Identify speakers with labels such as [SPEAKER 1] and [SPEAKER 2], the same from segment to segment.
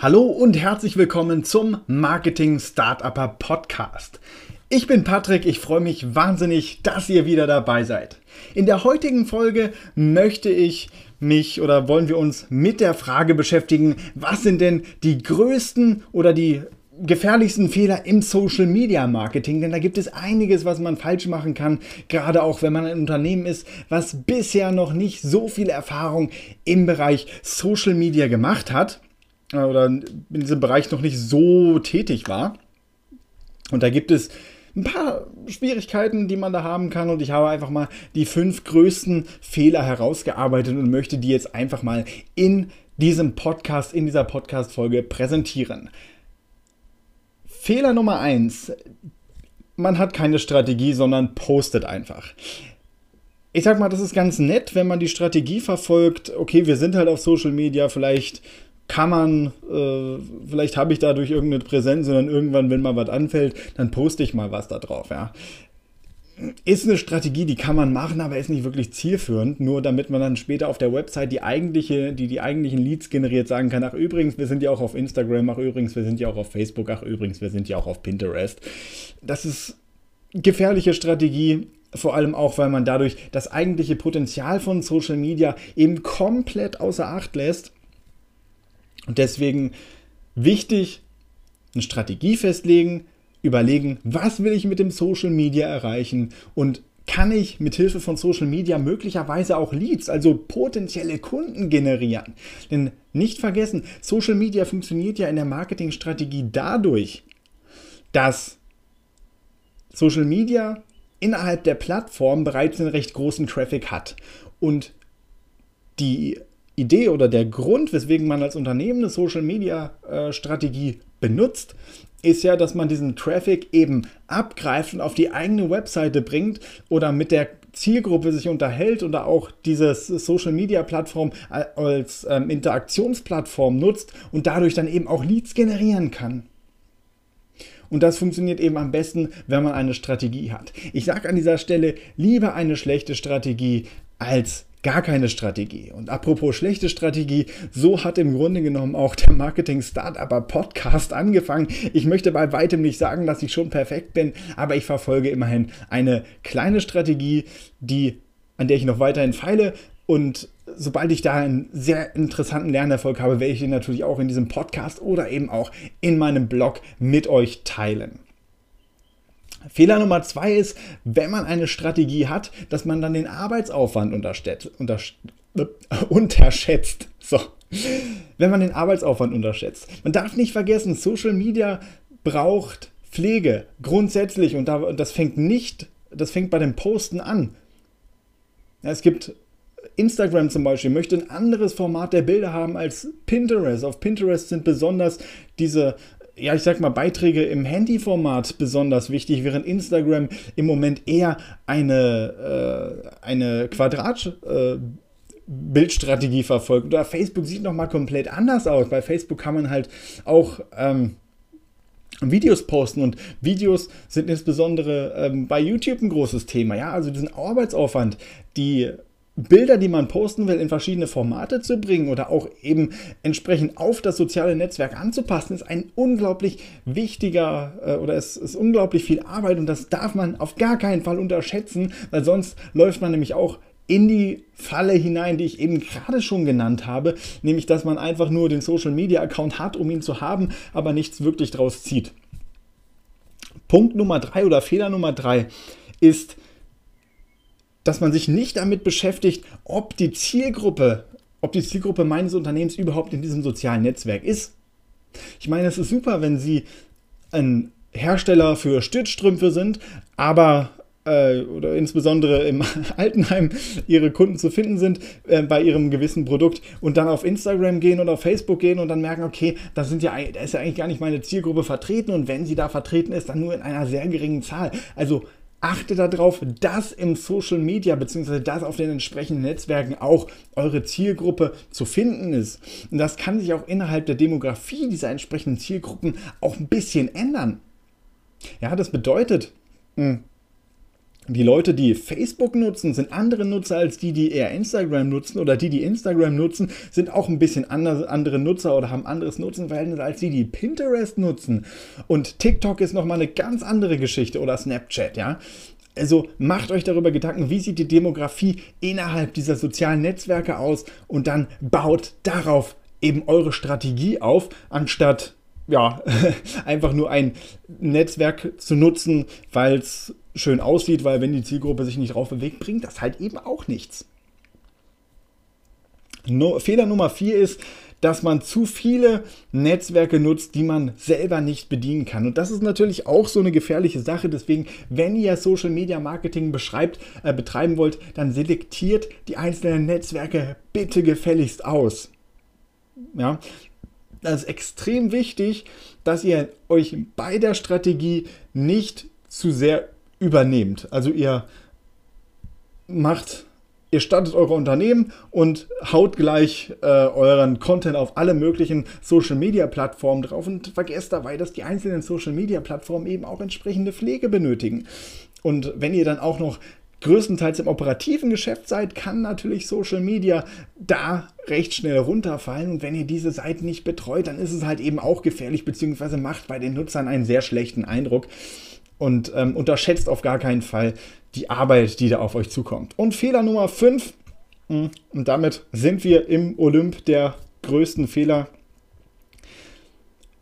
[SPEAKER 1] Hallo und herzlich willkommen zum Marketing Startupper Podcast. Ich bin Patrick, ich freue mich wahnsinnig, dass ihr wieder dabei seid. In der heutigen Folge möchte ich mich oder wollen wir uns mit der Frage beschäftigen, was sind denn die größten oder die gefährlichsten Fehler im Social Media Marketing, denn da gibt es einiges, was man falsch machen kann, gerade auch wenn man ein Unternehmen ist, was bisher noch nicht so viel Erfahrung im Bereich Social Media gemacht hat. Äh, oder in diesem Bereich noch nicht so tätig war. Und da gibt es ein paar Schwierigkeiten, die man da haben kann. Und ich habe einfach mal die fünf größten Fehler herausgearbeitet und möchte die jetzt einfach mal in diesem Podcast, in dieser Podcast-Folge präsentieren. Fehler Nummer eins. Man hat keine Strategie, sondern postet einfach. Ich sag mal, das ist ganz nett, wenn man die Strategie verfolgt. Okay, wir sind halt auf Social Media, vielleicht kann man, äh, vielleicht habe ich dadurch irgendeine Präsenz dann irgendwann, wenn mal was anfällt, dann poste ich mal was da drauf, ja. Ist eine Strategie, die kann man machen, aber ist nicht wirklich zielführend, nur damit man dann später auf der Website die eigentliche, die die eigentlichen Leads generiert, sagen kann, ach übrigens, wir sind ja auch auf Instagram, ach übrigens, wir sind ja auch auf Facebook, ach übrigens, wir sind ja auch auf Pinterest. Das ist gefährliche Strategie, vor allem auch, weil man dadurch das eigentliche Potenzial von Social Media eben komplett außer Acht lässt und deswegen wichtig, eine Strategie festlegen, überlegen, was will ich mit dem Social Media erreichen und kann ich mit Hilfe von Social Media möglicherweise auch Leads, also potenzielle Kunden generieren. Denn nicht vergessen, Social Media funktioniert ja in der Marketingstrategie dadurch, dass Social Media innerhalb der Plattform bereits einen recht großen Traffic hat und die Idee oder der Grund, weswegen man als Unternehmen eine Social Media äh, Strategie benutzt, ist ja, dass man diesen Traffic eben abgreift und auf die eigene Webseite bringt oder mit der Zielgruppe sich unterhält oder auch diese Social Media Plattform äh, als ähm, Interaktionsplattform nutzt und dadurch dann eben auch Leads generieren kann. Und das funktioniert eben am besten, wenn man eine Strategie hat. Ich sage an dieser Stelle lieber eine schlechte Strategie als gar keine Strategie. Und apropos schlechte Strategie, so hat im Grunde genommen auch der Marketing Startup Podcast angefangen. Ich möchte bei weitem nicht sagen, dass ich schon perfekt bin, aber ich verfolge immerhin eine kleine Strategie, die an der ich noch weiterhin feile und sobald ich da einen sehr interessanten Lernerfolg habe, werde ich ihn natürlich auch in diesem Podcast oder eben auch in meinem Blog mit euch teilen. Fehler Nummer zwei ist, wenn man eine Strategie hat, dass man dann den Arbeitsaufwand unterschätzt. unterschätzt. So. Wenn man den Arbeitsaufwand unterschätzt. Man darf nicht vergessen, Social Media braucht Pflege grundsätzlich und das fängt nicht, das fängt bei den Posten an. es gibt Instagram zum Beispiel möchte ein anderes Format der Bilder haben als Pinterest. Auf Pinterest sind besonders diese ja, ich sag mal, Beiträge im Handyformat besonders wichtig, während Instagram im Moment eher eine, äh, eine Quadrat. Äh, Bildstrategie verfolgt. Oder Facebook sieht nochmal komplett anders aus. Bei Facebook kann man halt auch ähm, Videos posten und Videos sind insbesondere ähm, bei YouTube ein großes Thema. Ja, also diesen Arbeitsaufwand, die Bilder, die man posten will, in verschiedene Formate zu bringen oder auch eben entsprechend auf das soziale Netzwerk anzupassen, ist ein unglaublich wichtiger äh, oder es ist unglaublich viel Arbeit und das darf man auf gar keinen Fall unterschätzen, weil sonst läuft man nämlich auch in die Falle hinein, die ich eben gerade schon genannt habe, nämlich dass man einfach nur den Social Media Account hat, um ihn zu haben, aber nichts wirklich draus zieht. Punkt Nummer drei oder Fehler Nummer drei ist, dass man sich nicht damit beschäftigt, ob die Zielgruppe, ob die Zielgruppe meines Unternehmens überhaupt in diesem sozialen Netzwerk ist. Ich meine, es ist super, wenn Sie ein Hersteller für Stützstrümpfe sind, aber äh, oder insbesondere im Altenheim ihre Kunden zu finden sind äh, bei ihrem gewissen Produkt und dann auf Instagram gehen oder auf Facebook gehen und dann merken, okay, da sind ja, da ist ja eigentlich gar nicht meine Zielgruppe vertreten und wenn sie da vertreten ist, dann nur in einer sehr geringen Zahl. Also achte darauf, dass im Social Media bzw. dass auf den entsprechenden Netzwerken auch eure Zielgruppe zu finden ist. Und das kann sich auch innerhalb der Demografie dieser entsprechenden Zielgruppen auch ein bisschen ändern. Ja, das bedeutet, hm, die Leute, die Facebook nutzen, sind andere Nutzer als die, die eher Instagram nutzen oder die, die Instagram nutzen, sind auch ein bisschen andere, andere Nutzer oder haben anderes Nutzenverhältnis als die, die Pinterest nutzen. Und TikTok ist nochmal eine ganz andere Geschichte oder Snapchat, ja. Also macht euch darüber Gedanken, wie sieht die Demografie innerhalb dieser sozialen Netzwerke aus und dann baut darauf eben eure Strategie auf, anstatt ja, einfach nur ein Netzwerk zu nutzen, weil es schön aussieht, weil wenn die Zielgruppe sich nicht drauf bewegt, bringt das halt eben auch nichts. No, Fehler Nummer vier ist, dass man zu viele Netzwerke nutzt, die man selber nicht bedienen kann. Und das ist natürlich auch so eine gefährliche Sache. Deswegen, wenn ihr Social Media Marketing beschreibt, äh, betreiben wollt, dann selektiert die einzelnen Netzwerke bitte gefälligst aus. Ja, das ist extrem wichtig, dass ihr euch bei der Strategie nicht zu sehr übernehmt. Also ihr macht, ihr startet eure Unternehmen und haut gleich äh, euren Content auf alle möglichen Social Media Plattformen drauf und vergesst dabei, dass die einzelnen Social Media Plattformen eben auch entsprechende Pflege benötigen. Und wenn ihr dann auch noch größtenteils im operativen Geschäft seid, kann natürlich Social Media da recht schnell runterfallen. Und wenn ihr diese Seiten nicht betreut, dann ist es halt eben auch gefährlich, beziehungsweise macht bei den Nutzern einen sehr schlechten Eindruck. Und ähm, unterschätzt auf gar keinen Fall die Arbeit, die da auf euch zukommt. Und Fehler Nummer 5, hm, und damit sind wir im Olymp der größten Fehler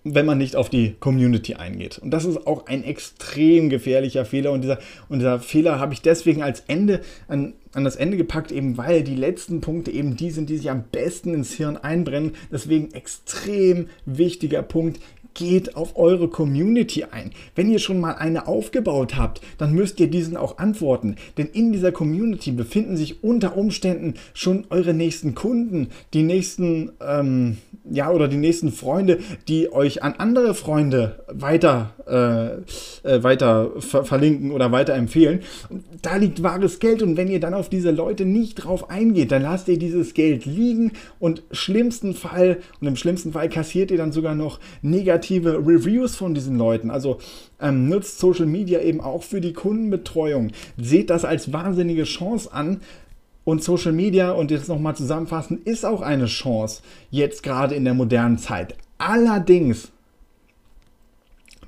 [SPEAKER 1] wenn man nicht auf die Community eingeht. Und das ist auch ein extrem gefährlicher Fehler. Und dieser, und dieser Fehler habe ich deswegen als Ende an, an das Ende gepackt, eben weil die letzten Punkte eben die sind, die sich am besten ins Hirn einbrennen. Deswegen extrem wichtiger Punkt geht auf eure Community ein. Wenn ihr schon mal eine aufgebaut habt, dann müsst ihr diesen auch antworten. Denn in dieser Community befinden sich unter Umständen schon eure nächsten Kunden, die nächsten, ähm, ja, oder die nächsten Freunde, die euch an andere Freunde weiter, äh, äh, weiter ver verlinken oder weiterempfehlen. Da liegt wahres Geld und wenn ihr dann auf diese Leute nicht drauf eingeht, dann lasst ihr dieses Geld liegen und schlimmsten Fall und im schlimmsten Fall kassiert ihr dann sogar noch negativ negative Reviews von diesen Leuten. Also ähm, nutzt Social Media eben auch für die Kundenbetreuung. Seht das als wahnsinnige Chance an. Und Social Media, und jetzt nochmal zusammenfassen, ist auch eine Chance, jetzt gerade in der modernen Zeit. Allerdings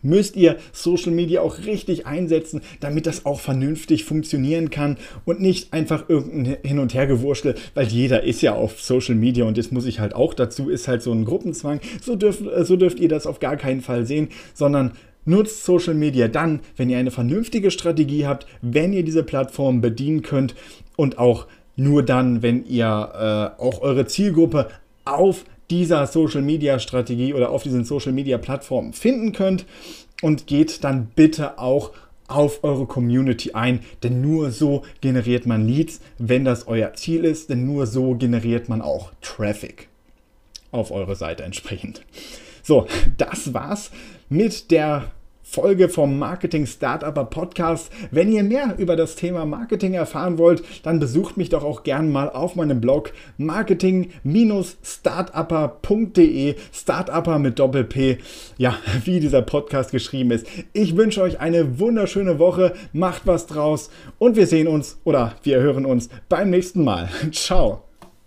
[SPEAKER 1] müsst ihr Social Media auch richtig einsetzen, damit das auch vernünftig funktionieren kann und nicht einfach irgendein Hin- und Hergewurschtel, weil jeder ist ja auf Social Media und das muss ich halt auch dazu, ist halt so ein Gruppenzwang. So dürft, so dürft ihr das auf gar keinen Fall sehen, sondern Nutzt Social Media dann, wenn ihr eine vernünftige Strategie habt, wenn ihr diese Plattform bedienen könnt und auch nur dann, wenn ihr äh, auch eure Zielgruppe auf dieser Social Media Strategie oder auf diesen Social Media Plattformen finden könnt. Und geht dann bitte auch auf eure Community ein, denn nur so generiert man Leads, wenn das euer Ziel ist, denn nur so generiert man auch Traffic auf eure Seite entsprechend. So, das war's mit der Folge vom Marketing Startupper Podcast. Wenn ihr mehr über das Thema Marketing erfahren wollt, dann besucht mich doch auch gern mal auf meinem Blog marketing-startupper.de. Startupper mit Doppel-P. Ja, wie dieser Podcast geschrieben ist. Ich wünsche euch eine wunderschöne Woche. Macht was draus und wir sehen uns oder wir hören uns beim nächsten Mal. Ciao.